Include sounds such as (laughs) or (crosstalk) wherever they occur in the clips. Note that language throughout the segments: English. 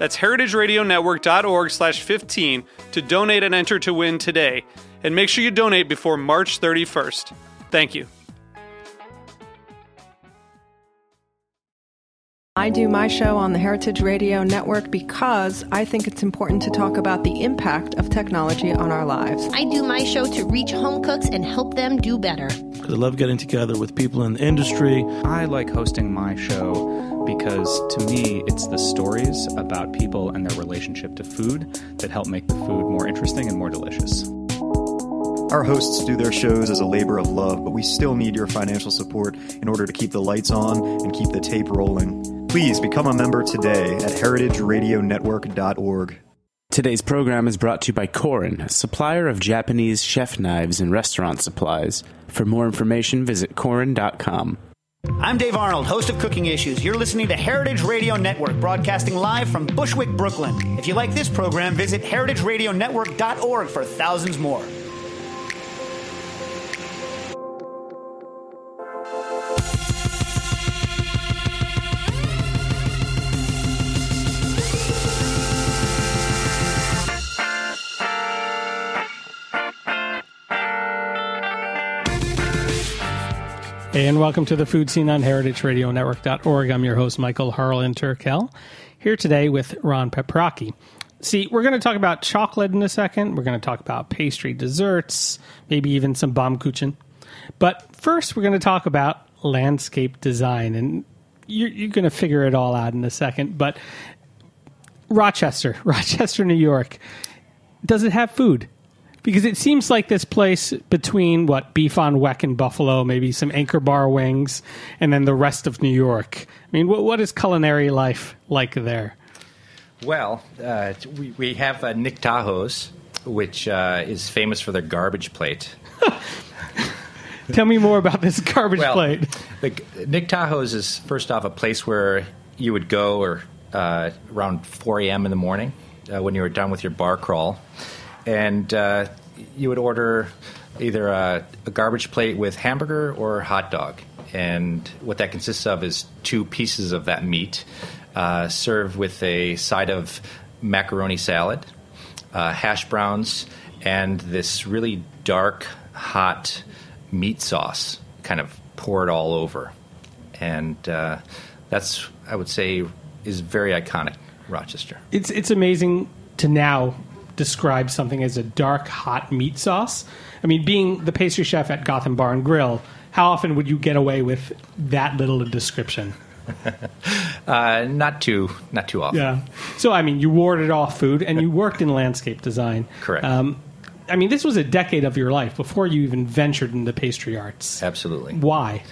That's heritageradionetwork.org slash 15 to donate and enter to win today. And make sure you donate before March 31st. Thank you. I do my show on the Heritage Radio Network because I think it's important to talk about the impact of technology on our lives. I do my show to reach home cooks and help them do better. I love getting together with people in the industry. I like hosting my show because to me, it's the stories about people and their relationship to food that help make the food more interesting and more delicious. Our hosts do their shows as a labor of love, but we still need your financial support in order to keep the lights on and keep the tape rolling. Please become a member today at heritageradionetwork.org. Today's program is brought to you by Korin, supplier of Japanese chef knives and restaurant supplies. For more information, visit Korin.com. I'm Dave Arnold, host of Cooking Issues. You're listening to Heritage Radio Network, broadcasting live from Bushwick, Brooklyn. If you like this program, visit heritageradionetwork.org for thousands more. Hey, and welcome to the Food Seen on heritageradionetwork.org. I'm your host, Michael Harlan Turkel, here today with Ron Paprocki. See, we're going to talk about chocolate in a second. We're going to talk about pastry desserts, maybe even some Baumkuchen. But first, we're going to talk about landscape design. And you're, you're going to figure it all out in a second. But Rochester, (laughs) Rochester, New York, does it have food? Because it seems like this place between what beef on weck and Buffalo, maybe some Anchor Bar wings, and then the rest of New York. I mean, what, what is culinary life like there? Well, uh, we, we have uh, Nick Tahou's, which uh, is famous for their garbage plate. (laughs) Tell me more about this garbage well, plate. The, Nick Tahou's is first off a place where you would go or uh, around 4 a.m. in the morning uh, when you were done with your bar crawl and uh, you would order either a, a, garbage plate with hamburger or hot dog. And what that consists of is two pieces of that meat uh, served with a side of macaroni salad, uh, hash browns, and this really dark, hot meat sauce kind of poured all over. And uh, that's, I would say, is very iconic, Rochester. It's, it's amazing to now describe something as a dark, hot meat sauce. I mean, being the pastry chef at Gotham Bar and Grill, how often would you get away with that little description? (laughs) uh, not too, not too often. Yeah. So I mean, you warded off food, and you (laughs) worked in landscape design. Correct. Um, I mean, this was a decade of your life before you even ventured into pastry arts. Absolutely. Why?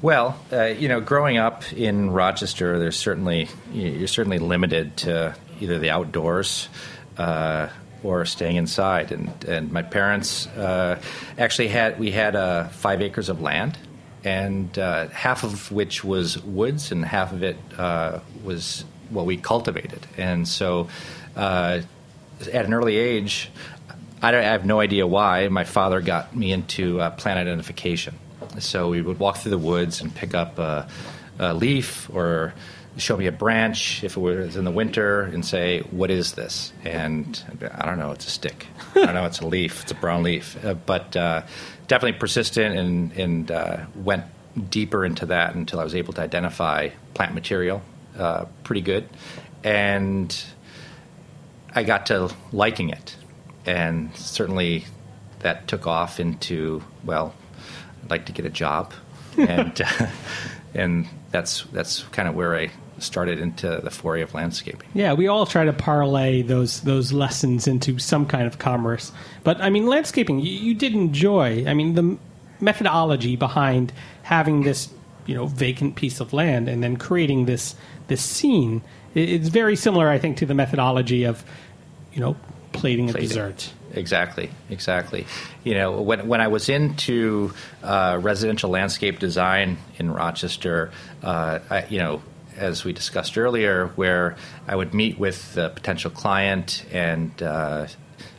Well, uh, you know, growing up in Rochester, there's certainly you're certainly limited to either the outdoors. Uh, or staying inside. And, and my parents uh, actually had we had uh, five acres of land, and uh, half of which was woods, and half of it uh, was what we cultivated. And so, uh, at an early age, I, I, have no idea why my father got me into plant identification. So we would walk through the woods and pick up a, a leaf or show me a branch if it was in the winter and say, "What is this?" And I don't know. It's a stick. I don't know. It's a leaf. It's a brown leaf. Uh, but uh, definitely persistent and and uh, went deeper into that until I was able to identify plant material uh, pretty good, and I got to liking it, and certainly that took off into well, I'd like to get a job, (laughs) and uh, and that's that's kind of where I started into the foray of landscaping. Yeah, we all try to parlay those those lessons into some kind of commerce. But I mean, landscaping, you, you did enjoy. I mean, the methodology behind having this you know vacant piece of land and then creating this this scene it's very similar, I think, to the methodology of you know plating a Plating. dessert. Exactly, exactly. You know, when when I was into uh, residential landscape design in Rochester, uh, I, you know, as we discussed earlier, where I would meet with the potential client and uh,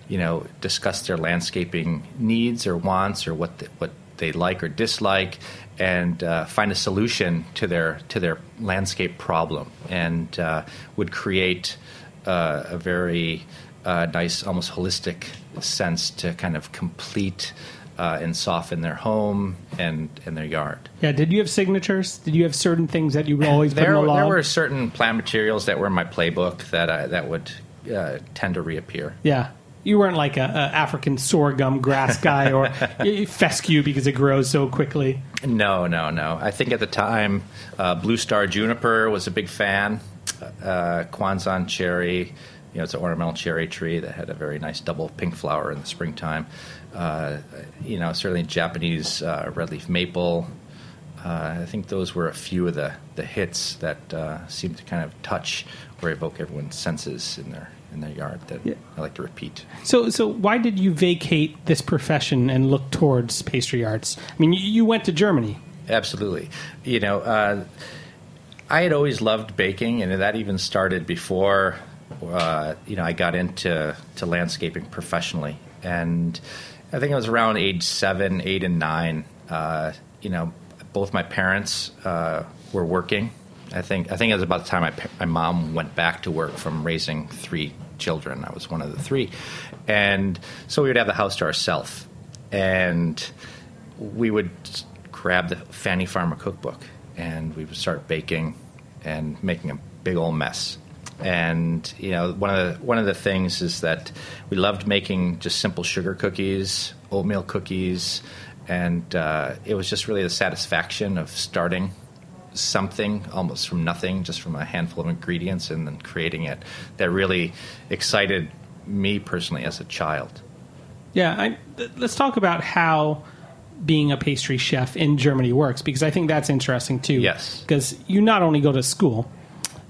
you know discuss their landscaping needs or wants or what the, what they like or dislike, and uh, find a solution to their to their landscape problem, and uh, would create uh, a very uh, nice, almost holistic sense to kind of complete uh, and soften their home and, and their yard. Yeah. Did you have signatures? Did you have certain things that you would always put There, in the there were certain plant materials that were in my playbook that I, that would uh, tend to reappear. Yeah. You weren't like a, a African sorghum grass (laughs) guy or fescue because it grows so quickly. No, no, no. I think at the time, uh, Blue Star Juniper was a big fan. Uh, Kwanzan cherry, you know, it's an ornamental cherry tree that had a very nice double pink flower in the springtime. Uh, you know, certainly Japanese uh, red leaf maple. Uh, I think those were a few of the, the hits that uh, seem to kind of touch or evoke everyone's senses in their in their yard that I like to repeat. So, so why did you vacate this profession and look towards pastry arts? I mean, you, you went to Germany. Absolutely. You know, uh, I had always loved baking, and that even started before uh, you know I got into to landscaping professionally. And I think it was around age seven, eight, and nine. Uh, you know, both my parents uh, were working. I think I think it was about the time my my mom went back to work from raising three children. I was one of the three, and so we would have the house to ourselves, and we would grab the Fannie Farmer cookbook and we would start baking and making a big old mess. And you know, one of the one of the things is that we loved making just simple sugar cookies, oatmeal cookies, and uh, it was just really the satisfaction of starting something almost from nothing, just from a handful of ingredients, and then creating it that really excited me personally as a child. Yeah, I, th- let's talk about how being a pastry chef in Germany works because I think that's interesting too. Yes. because you not only go to school,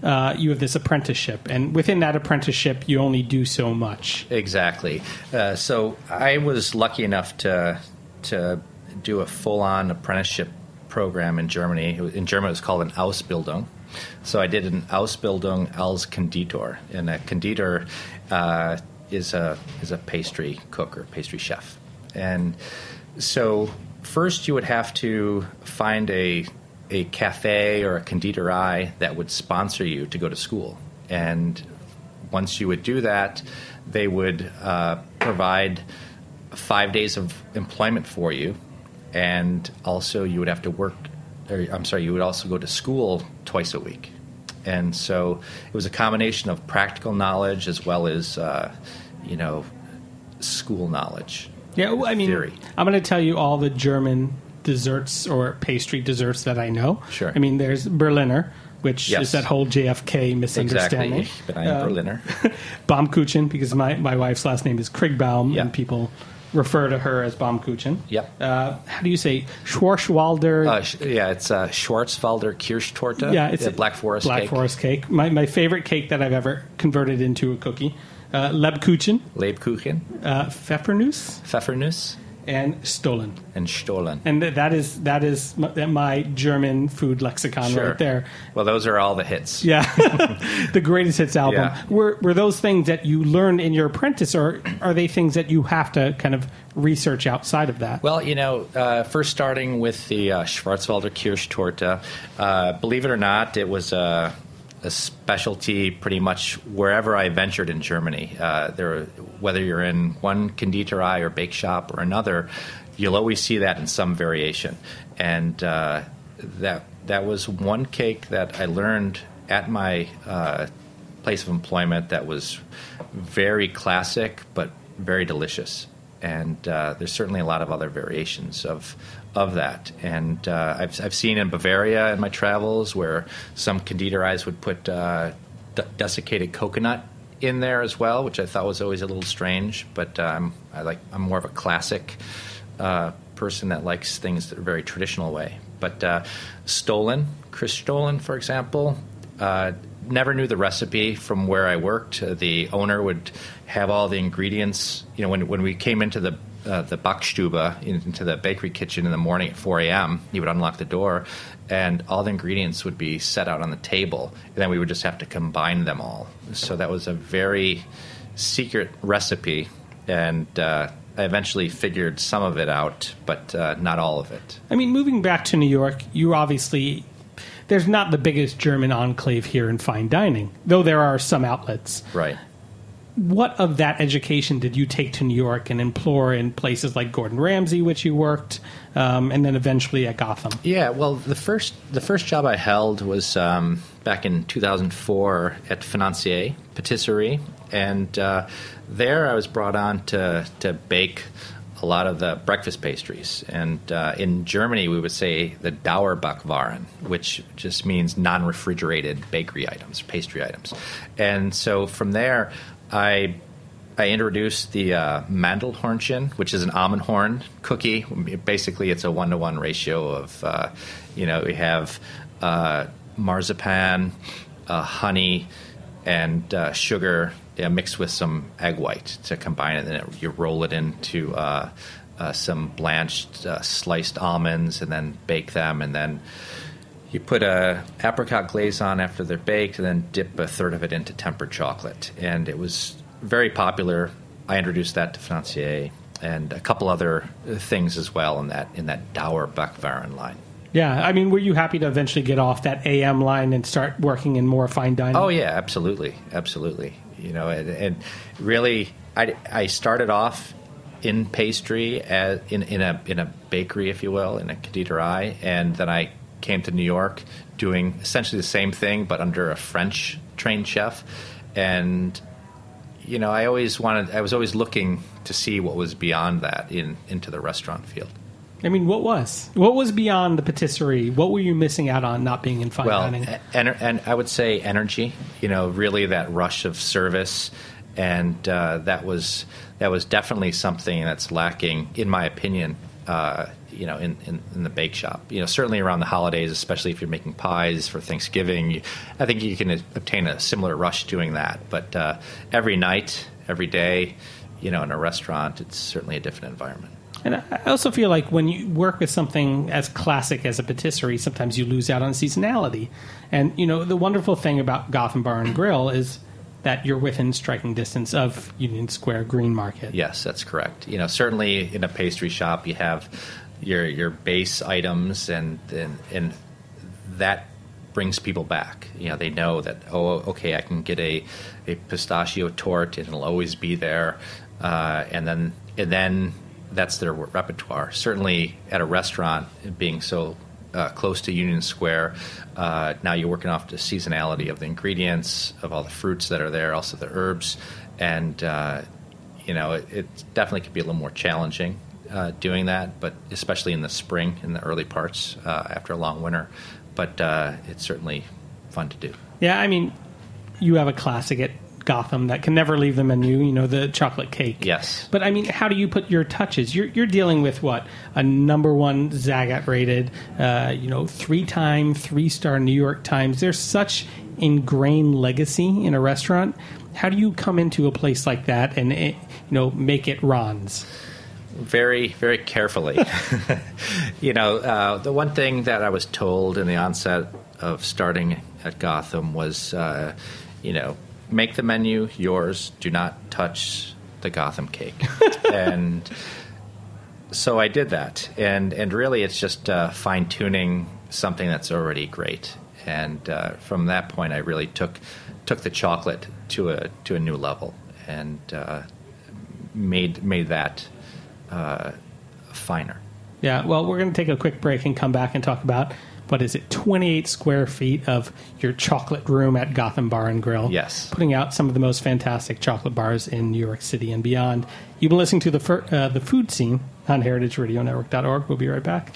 uh, you have this apprenticeship, and within that apprenticeship, you only do so much. Exactly. Uh, so I was lucky enough to to do a full on apprenticeship program in Germany. In German, it was called an Ausbildung. So I did an Ausbildung als Konditor, and a Konditor uh, is a is a pastry cook or pastry chef. And so first, you would have to find a a cafe or a Konditorei that would sponsor you to go to school, and once you would do that, they would uh, provide five days of employment for you, and also you would have to work. Or, I'm sorry, you would also go to school twice a week, and so it was a combination of practical knowledge as well as uh, you know school knowledge. Yeah, well, I mean, theory. I'm going to tell you all the German desserts or pastry desserts that I know. Sure. I mean, there's Berliner, which Yes. is that whole JFK misunderstanding. Exactly, but I am Uh, Berliner. (laughs) Baumkuchen, because my, my wife's last name is Krigbaum, and people refer to her as Baumkuchen. Yep. Uh, how do you say Schwarzwalder? Uh, sh- yeah, it's uh, Schwarzwalder Kirschtorte. yeah, it's a Black Forest Black cake. Forest cake. My, my favorite cake that I've ever converted into a cookie. Uh, Lebkuchen, Lebkuchen, uh, Pfeffernuss, Pfeffernuss, and Stollen. and Stollen. And th- that is that is my, my German food lexicon Sure. right there. Well, those are all the hits. Yeah, (laughs) the greatest hits album. Yeah. Were were those things that you learned in your apprentice, or are they things that you have to kind of research outside of that? Well, you know, uh, first starting with the uh, Schwarzwalder Kirschtorte, uh, believe it or not, it was a, a specialty pretty much wherever I ventured in Germany. Uh, there, whether you're in one Konditorei or bake shop or another, you'll always see that in some variation. And uh, that that was one cake that I learned at my uh, place of employment that was very classic but very delicious. and uh, there's certainly a lot of other variations of of that. And uh, I've I've seen in Bavaria in my travels where some konditorized would put uh, d- desiccated coconut in there as well, which I thought was always a little strange. But um, I like I'm more of a classic uh, person that likes things that are very traditional way. But uh, Stollen, Christstollen, for example, uh, never knew the recipe from where I worked. Uh, the owner would have all the ingredients. You know, when when we came into the uh, the Backstube into the bakery kitchen in the morning at 4 a.m. He would unlock the door, and all the ingredients would be set out on the table, and then we would just have to combine them all. So that was a very secret recipe, and uh, I eventually figured some of it out, but uh, not all of it. I mean, moving back to New York, you obviously there's not the biggest German enclave here in fine dining, though there are some outlets. Right. What of that education did you take to New York and implore in places like Gordon Ramsay, which you worked, um, and then eventually at Gotham? Yeah, well, the first the first job I held was um, back in 2004 at Financier Patisserie, and uh, there I was brought on to to bake a lot of the breakfast pastries. And uh, in Germany, we would say the Dauerbackwaren, which just means non refrigerated bakery items, pastry items. And so from there, I I introduced the uh, Mandelhornchen, which is an almond horn cookie. Basically, it's a one to one ratio of, uh, you know, we have uh, marzipan, uh, honey, and uh, sugar yeah, mixed with some egg white to combine it. And then you roll it into uh, uh, some blanched uh, sliced almonds, and then bake them, and then you put a apricot glaze on after they're baked, and then dip a third of it into tempered chocolate. And it was very popular. I introduced that to Financier and a couple other things as well in that in that Dauerbackwaren line. Yeah, I mean, were you happy to eventually get off that AM line and start working in more fine dining? Oh yeah, absolutely, absolutely you know, and, and really, I, I started off in pastry as in, in a in a bakery, if you will, in a Konditorei, and then I came to New York doing essentially the same thing, but under a French trained chef, and you know, I always wanted, I was always looking to see what was beyond that in into the restaurant field. I mean, what was what was beyond the patisserie? What were you missing out on not being in fine well, dining? And, and I would say energy. You know, really that rush of service, and uh, that was that was definitely something that's lacking, in my opinion. Uh, you know, in, in, in, the bake shop. You know, certainly around the holidays, especially if you're making pies for Thanksgiving, you, I think you can obtain a similar rush doing that. But uh, every night, every day, you know, in a restaurant, it's certainly a different environment. And I also feel like when you work with something as classic as a patisserie, sometimes you lose out on seasonality. And you know, the wonderful thing about Gotham Bar and Grill is that you're within striking distance of Union Square Greenmarket. Yes, that's correct. You know, certainly in a pastry shop, you have your your base items, and and, and that brings people back. You know, they know that oh, okay, I can get a a pistachio torte, and it'll always be there. Uh, and then and then that's their repertoire. Certainly at a restaurant, being so uh, close to Union Square, uh, now you're working off the seasonality of the ingredients, of all the fruits that are there, also the herbs, and uh, you know it, it, definitely could be a little more challenging uh, doing that, but especially in the spring, in the early parts uh, after a long winter. But uh, it's certainly fun to do. Yeah, I mean, you have a classic at Gotham that can never leave the menu. You know, the chocolate cake. Yes. But I mean, how do you put your touches? You're you're dealing with what a number one Zagat rated, uh, you know, three time three star New York Times. There's such ingrained legacy in a restaurant. How do you come into a place like that and eh, you know make it Ron's? very, very carefully. (laughs) you know, uh, the one thing that I was told in the onset of starting at Gotham was, uh, you know, make the menu yours. Do not touch the Gotham cake. (laughs) and so I did that, and and really, it's just uh, fine tuning something that's already great. And uh, from that point, I really took took the chocolate to a to a new level, and uh, made made that uh, finer. Yeah. Well, we're going to take a quick break and come back and talk about what is it, 28 square feet of your chocolate room at Gotham Bar and Grill. Yes. Putting out some of the most fantastic chocolate bars in New York City and beyond. You've been listening to the, fir- uh, the Food Seen on heritageradionetwork.org. We'll be right back.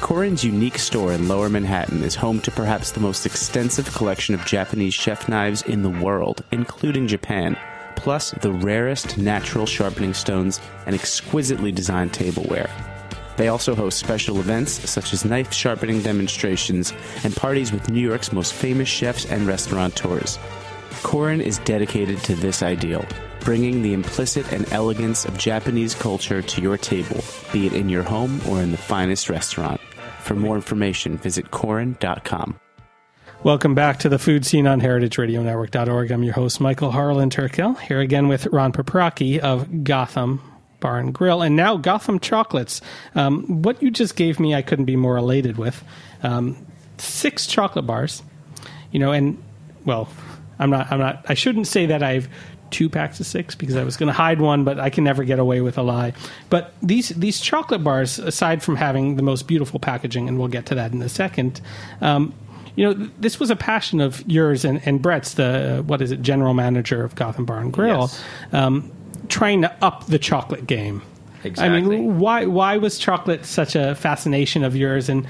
Korin's unique store in Lower Manhattan is home to perhaps the most extensive collection of Japanese chef knives in the world, including Japan, plus the rarest natural sharpening stones and exquisitely designed tableware. They also host special events such as knife sharpening demonstrations and parties with New York's most famous chefs and restaurateurs. Korin is dedicated to this ideal, bringing the implicit and elegance of Japanese culture to your table, be it in your home or in the finest restaurant. For more information, visit Korin.com. Welcome back to the Food Seen on heritageradionetwork.org. I'm your host, Michael Harlan Turkel, here again with Ron Paprocki of Gotham Bar and Grill, and now Gotham Chocolates. Um, what you just gave me, I couldn't be more elated with. Um, six chocolate bars, you know, and well, I'm not, I'm not, I shouldn't say that I've two packs of six because I was going to hide one, but I can never get away with a lie. But these these chocolate bars, aside from having the most beautiful packaging, and we'll get to that in a second. Um, you know, this was a passion of yours and, and Brett's, the what is it, general manager of Gotham Bar and Grill, Yes. um, trying to up the chocolate game. Exactly. I mean, why why was chocolate such a fascination of yours, and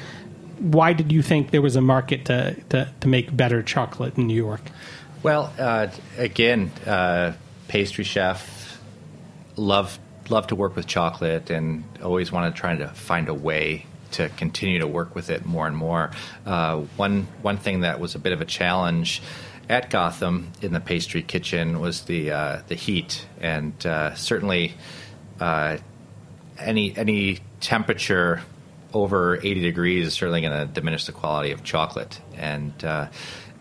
why did you think there was a market to to, to make better chocolate in New York? Well, uh, again, uh, pastry chef, love love to work with chocolate, and always wanted to try to find a way to continue to work with it more and more. Uh, one one thing that was a bit of a challenge at Gotham in the pastry kitchen was the uh, the heat, and uh, certainly uh, any any temperature over 80 degrees is certainly going to diminish the quality of chocolate and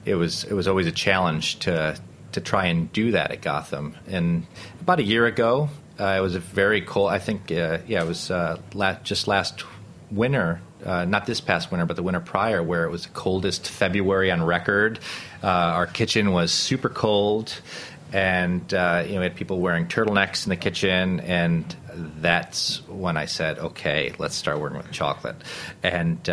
it was it was always a challenge to to try and do that at Gotham. And about a year ago uh, it was a very cold I think uh, yeah it was uh, just last winter uh, not this past winter but the winter prior where it was the coldest February on record. Uh, our kitchen was super cold and uh, you know we had people wearing turtlenecks in the kitchen and that's when i said okay let's start working with chocolate. And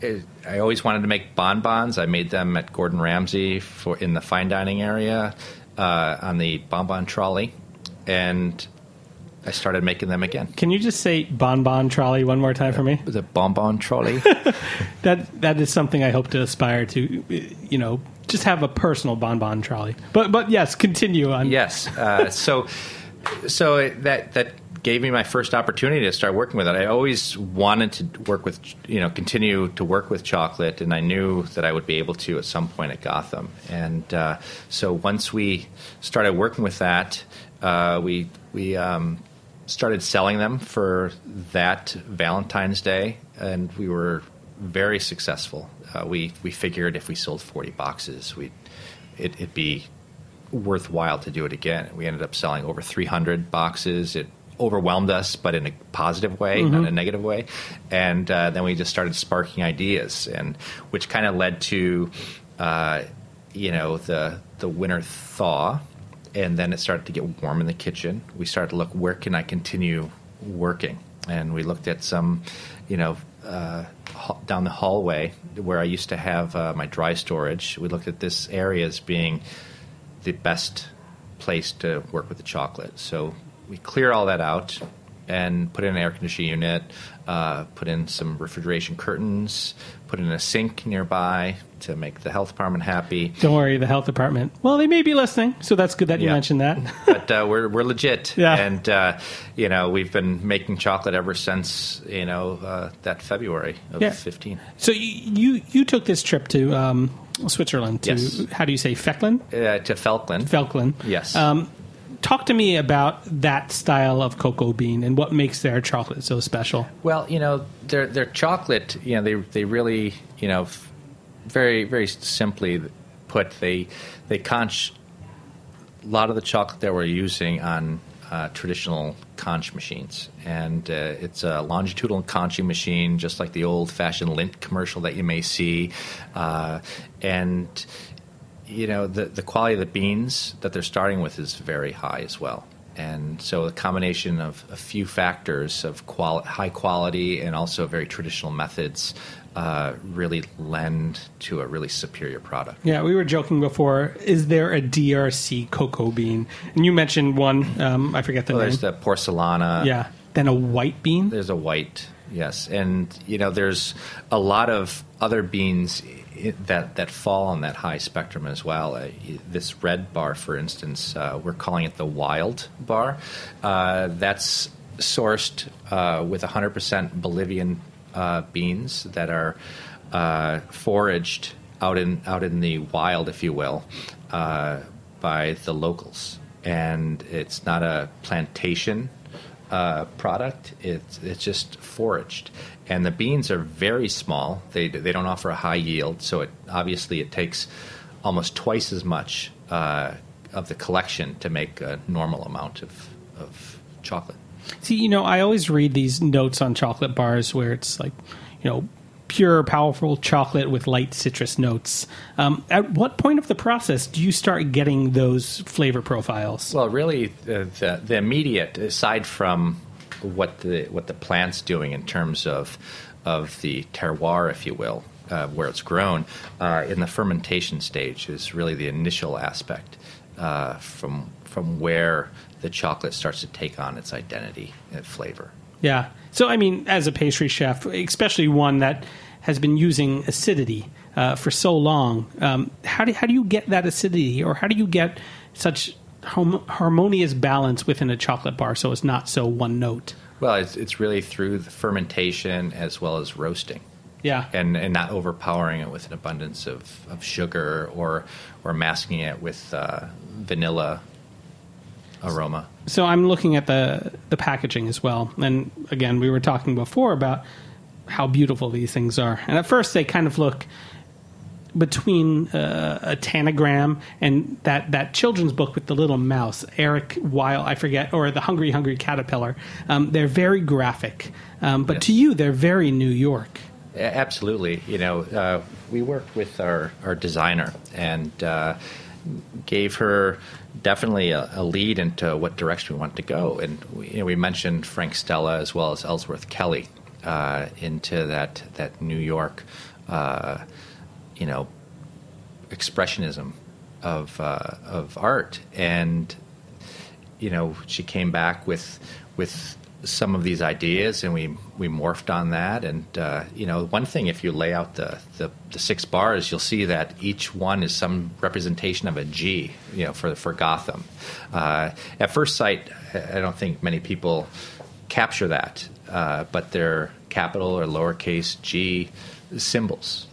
it, i always wanted to make bonbons i made them at gordon ramsay for in the fine dining area uh, on the bonbon trolley and i started making them again Can you just say bonbon trolley one more time for me? the bonbon trolley (laughs) That that is something I hope to aspire to. You know, just have a personal bonbon trolley. But but yes, continue on. Yes. Uh, so, so that that gave me my first opportunity to start working with it. I always wanted to work with, you know, continue to work with chocolate, and I knew that I would be able to at some point at Gotham. And uh, so once we started working with that, uh, we we um, started selling them for that Valentine's Day, and we were very successful. Uh, we we figured if we sold forty boxes, we it, it'd be worthwhile to do it again. We ended up selling over 300 boxes. It overwhelmed us, but in a positive way, not a negative way. And uh, then we just started sparking ideas, and which kind of led to, uh, you know, the the winter thaw, and then it started to get warm in the kitchen. We started to look where can I continue working, and we looked at some, you know. Uh, down the hallway where I used to have uh, my dry storage, we looked at this area as being the best place to work with the chocolate. So we clear all that out, and put in an air conditioning unit, uh, put in some refrigeration curtains, put in a sink nearby to make the health department happy. Don't worry, the health department. Well, they may be listening, so that's good that you Yeah. mentioned that. (laughs) but uh, we're we're legit, Yeah. and uh, you know we've been making chocolate ever since you know uh, that February of Yeah. fifteen. so you you, you took this trip to um, Switzerland to Yes. how do you say Fecklin? Uh, to Felchlin. Felchlin. Yes. Um, talk to me about that style of cocoa bean and what makes their chocolate so special. Well, you know, their their chocolate, you know, they they really, you know, very very simply put, they they conche a lot of the chocolate that we're using on uh, traditional conche machines, and uh, it's a longitudinal conching machine, just like the old fashioned Lindt commercial that you may see, uh, and you know the the quality of the beans that they're starting with is very high as well. And so, a combination of a few factors of quali- high quality and also very traditional methods uh, really lend to a really superior product. Yeah, we were joking before. Is there a DRC cocoa bean? And you mentioned one. Um, I forget the Well, name. there's the porcelana. yeah. Then a white bean. There's a white, yes, and you know there's a lot of other beans i- that that fall on that high spectrum as well. Uh, this red bar, for instance, uh, we're calling it the wild bar. Uh, that's sourced uh, with 100% Bolivian uh, beans that are foraged out in out in the wild, if you will, by the locals, and it's not a plantation uh, product. It's it's just foraged, and the beans are very small. They they don't offer a high yield, so it obviously it takes almost twice as much uh, of the collection to make a normal amount of of chocolate. See, you know, I always read these notes on chocolate bars where it's like, you know, pure, powerful chocolate with light citrus notes. Um, at what point of the process do you start getting those flavor profiles? Well, really, the, the, the immediate, aside from what the what the plant's doing in terms of of the terroir, if you will, uh, where it's grown, uh, in the fermentation stage is really the initial aspect uh, from from where the chocolate starts to take on its identity and flavor. Yeah. So, I mean, as a pastry chef, especially one that has been using acidity uh, for so long, um, how, do, how do you get that acidity or how do you get such hom- harmonious balance within a chocolate bar so it's not so one note? Well, it's, it's really through the fermentation as well as roasting. Yeah. and and not overpowering it with an abundance of, of sugar or or masking it with uh, vanilla aroma. So I'm looking at the the packaging as well, and again, we were talking before about how beautiful these things are. And at first, they kind of look between uh, a tangram and that, that children's book with the little mouse, Eric Weil, I forget, or the Hungry Hungry Caterpillar. Um, they're very graphic, um, but to you, they're very New York. Absolutely, you know, uh, we worked with our our designer and uh, gave her definitely a, a lead into what direction we wanted to go. And we, you know, we mentioned Frank Stella as well as Ellsworth Kelly uh, into that that New York, uh, you know, expressionism of uh, of art, and you know, she came back with with some of these ideas, and we we morphed on that. And uh, you know, one thing if you lay out the, the the six bars, you'll see that each one is some representation of a G. You know, for for Gotham. Uh, at first sight, I don't think many people capture that, uh, but they're capital or lowercase G symbols.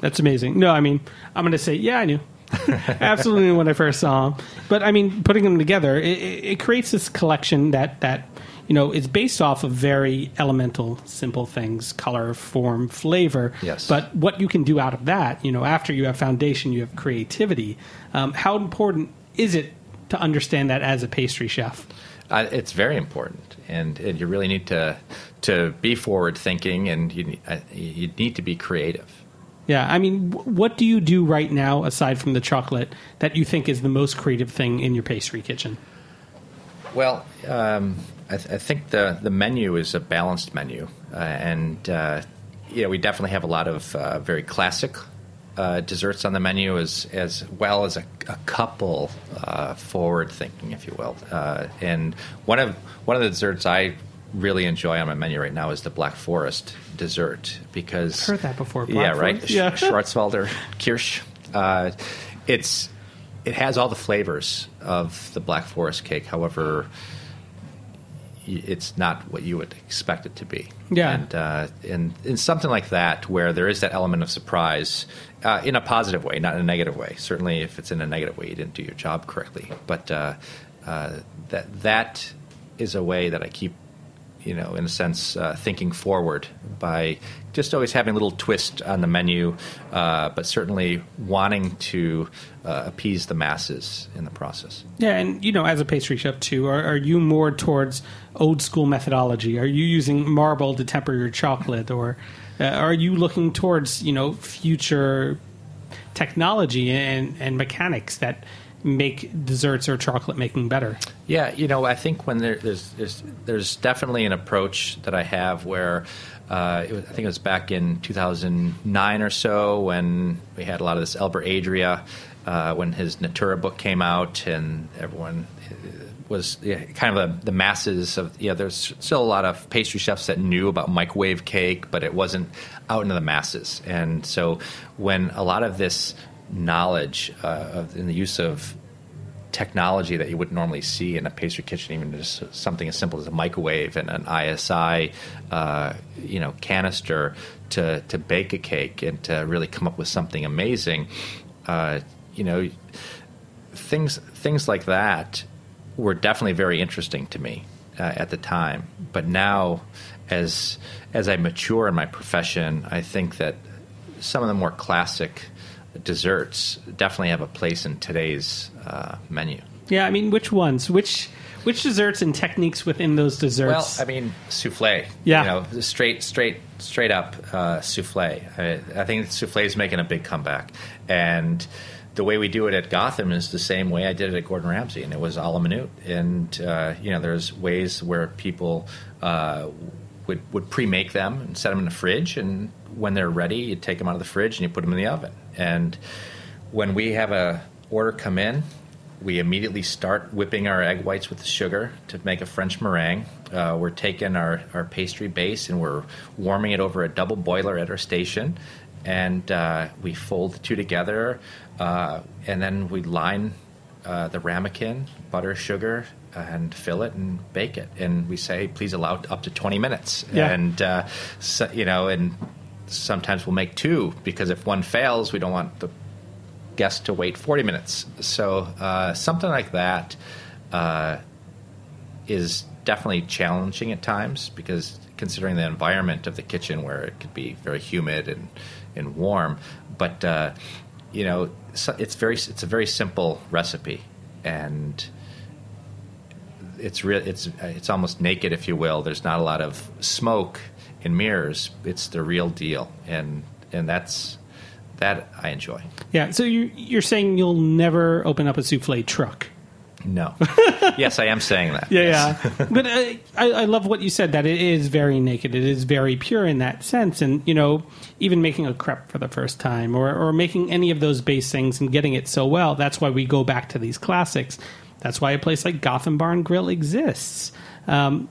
That's amazing. No, I mean, I'm going to say, yeah, I knew. (laughs) Absolutely, when I first saw them. But I mean, putting them together, it, it creates this collection that that you know is based off of very elemental, simple things: color, form, flavor. Yes. But what you can do out of that, you know, after you have foundation, you have creativity. Um, how important is it to understand that as a pastry chef? Uh, it's very important, and, and you really need to to be forward thinking, and you uh, you need to be creative. Yeah, I mean, wh- what do you do right now aside from the chocolate that you think is the most creative thing in your pastry kitchen? Well, um, I, th- I think the the menu is a balanced menu, uh, and uh, we definitely have a lot of uh, very classic uh, desserts on the menu, as as well as a, a couple uh, forward thinking, if you will. Uh, and one of one of the desserts I really enjoy on my menu right now is the Black Forest dessert because I've Heard that before. yeah, Black right. Forest. Yeah. Schwarzwälder Kirsch. Uh, it's it has all the flavors of the Black Forest cake. However, it's not what you would expect it to be. Yeah. and uh, in in something like that where there is that element of surprise. Uh, in a positive way, not in a negative way. Certainly, if it's in a negative way, you didn't do your job correctly. But uh, uh, that that is a way that I keep you know, in a sense, uh, thinking forward by just always having a little twist on the menu, uh, but certainly wanting to uh, appease the masses in the process. Yeah, and you know, as a pastry chef too, are, are you more towards old school methodology? Are you using marble to temper your chocolate, or uh, are you looking towards you know future technology and and mechanics that make desserts or chocolate making better? Yeah, you know, I think when there, there's, there's there's definitely an approach that I have where uh, was, I think it was back in 2009 or so when we had a lot of this Albert Adria uh, when his Natura book came out and everyone uh, was yeah, kind of a, the masses of yeah. There's still a lot of pastry chefs that knew about microwave cake, but it wasn't out into the masses. And so when a lot of this knowledge uh, of, in the use of technology that you wouldn't normally see in a pastry kitchen, even just something as simple as a microwave and an ISI, uh, you know, canister to to bake a cake and to really come up with something amazing. Uh, you know, things things like that were definitely very interesting to me uh, at the time. But now, as as I mature in my profession, I think that some of the more classic desserts definitely have a place in today's uh, menu. Yeah, I mean, which ones? Which which desserts and techniques within those desserts? Well. I mean, souffle. Yeah. you know, straight, straight, straight up uh, souffle. I, I think souffle is making a big comeback, and the way we do it at Gotham is the same way I did it at Gordon Ramsay, and it was a la minute. And uh, you know, there's ways where people uh, would would pre-make them and set them in the fridge, and when they're ready, you take them out of the fridge and you put them in the oven. And when we have a order come in, we immediately start whipping our egg whites with the sugar to make a French meringue. Uh, we're taking our, our pastry base and we're warming it over a double boiler at our station. And uh, we fold the two together. Uh, and then we line uh, the ramekin, butter, sugar, and fill it and bake it. And we say, please allow up to 20 minutes. Yeah. And, uh, so, you know, and sometimes we'll make two because if one fails, we don't want the guest to wait 40 minutes. So uh, something like that uh, is definitely challenging at times because considering the environment of the kitchen where it could be very humid and, and warm. But, uh, you know, so it's, very, it's a very simple recipe. And it's real. It's it's almost naked, if you will. There's not a lot of smoke and mirrors. It's the real deal, and and that's that I enjoy. yeah, so you, you're saying you'll never open up a souffle truck? No, (laughs) yes, I am saying that. Yeah, yes. yeah. but uh, I, I love what you said that it is very naked. It is very pure in that sense. And, you know, even making a crepe for the first time or, or making any of those base things and getting it so well, that's why we go back to these classics. That's why a place like Gotham Bar and Grill exists. Um,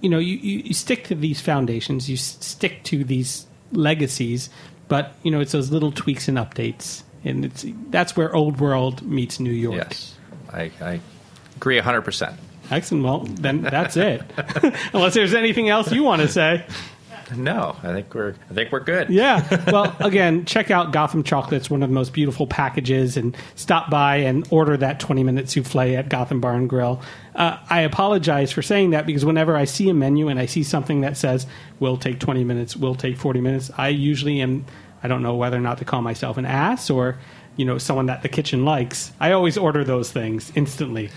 you know, you, you, you stick to these foundations, you s- stick to these legacies, but, you know, it's those little tweaks and updates. And it's that's where Old World meets New York. Yes, I, I agree hundred percent. Excellent. Well, then that's it. (laughs) Unless there's anything else you want to say. No, I think we're I think we're good. Yeah. Well, again, check out Gotham Chocolates, one of the most beautiful packages, and stop by and order that 20 minute souffle at Gotham Bar and Grill. Uh, I apologize for saying that because whenever I see a menu and I see something that says will take 20 minutes, will take 40 minutes, I usually am, I don't know whether or not to call myself an ass or, you know, someone that the kitchen likes. I always order those things instantly.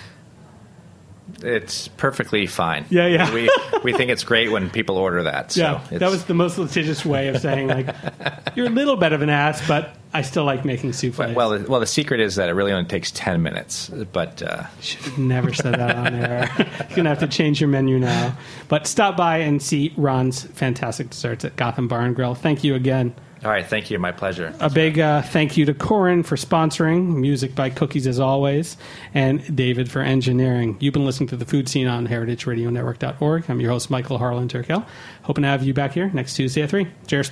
It's perfectly fine. Yeah, yeah. We we think it's great when people order that. So yeah, it's, that was the most litigious way of saying like (laughs) you're a little bit of an ass, but I still like making souffles. well. The, well, the secret is that it really only takes ten minutes. But uh, should have never said that on air. (laughs) You're gonna have to change your menu now. But stop by and see Ron's fantastic desserts at Gotham Bar and Grill. Thank you again. All right, thank you. My pleasure. A big uh, thank you to Korin for sponsoring, music by Cookies as always, and David for engineering. You've been listening to the Food Seen on heritageradionetwork.org. I'm your host, Michael Harlan Turkel. Hoping to have you back here next Tuesday at 3. Cheers.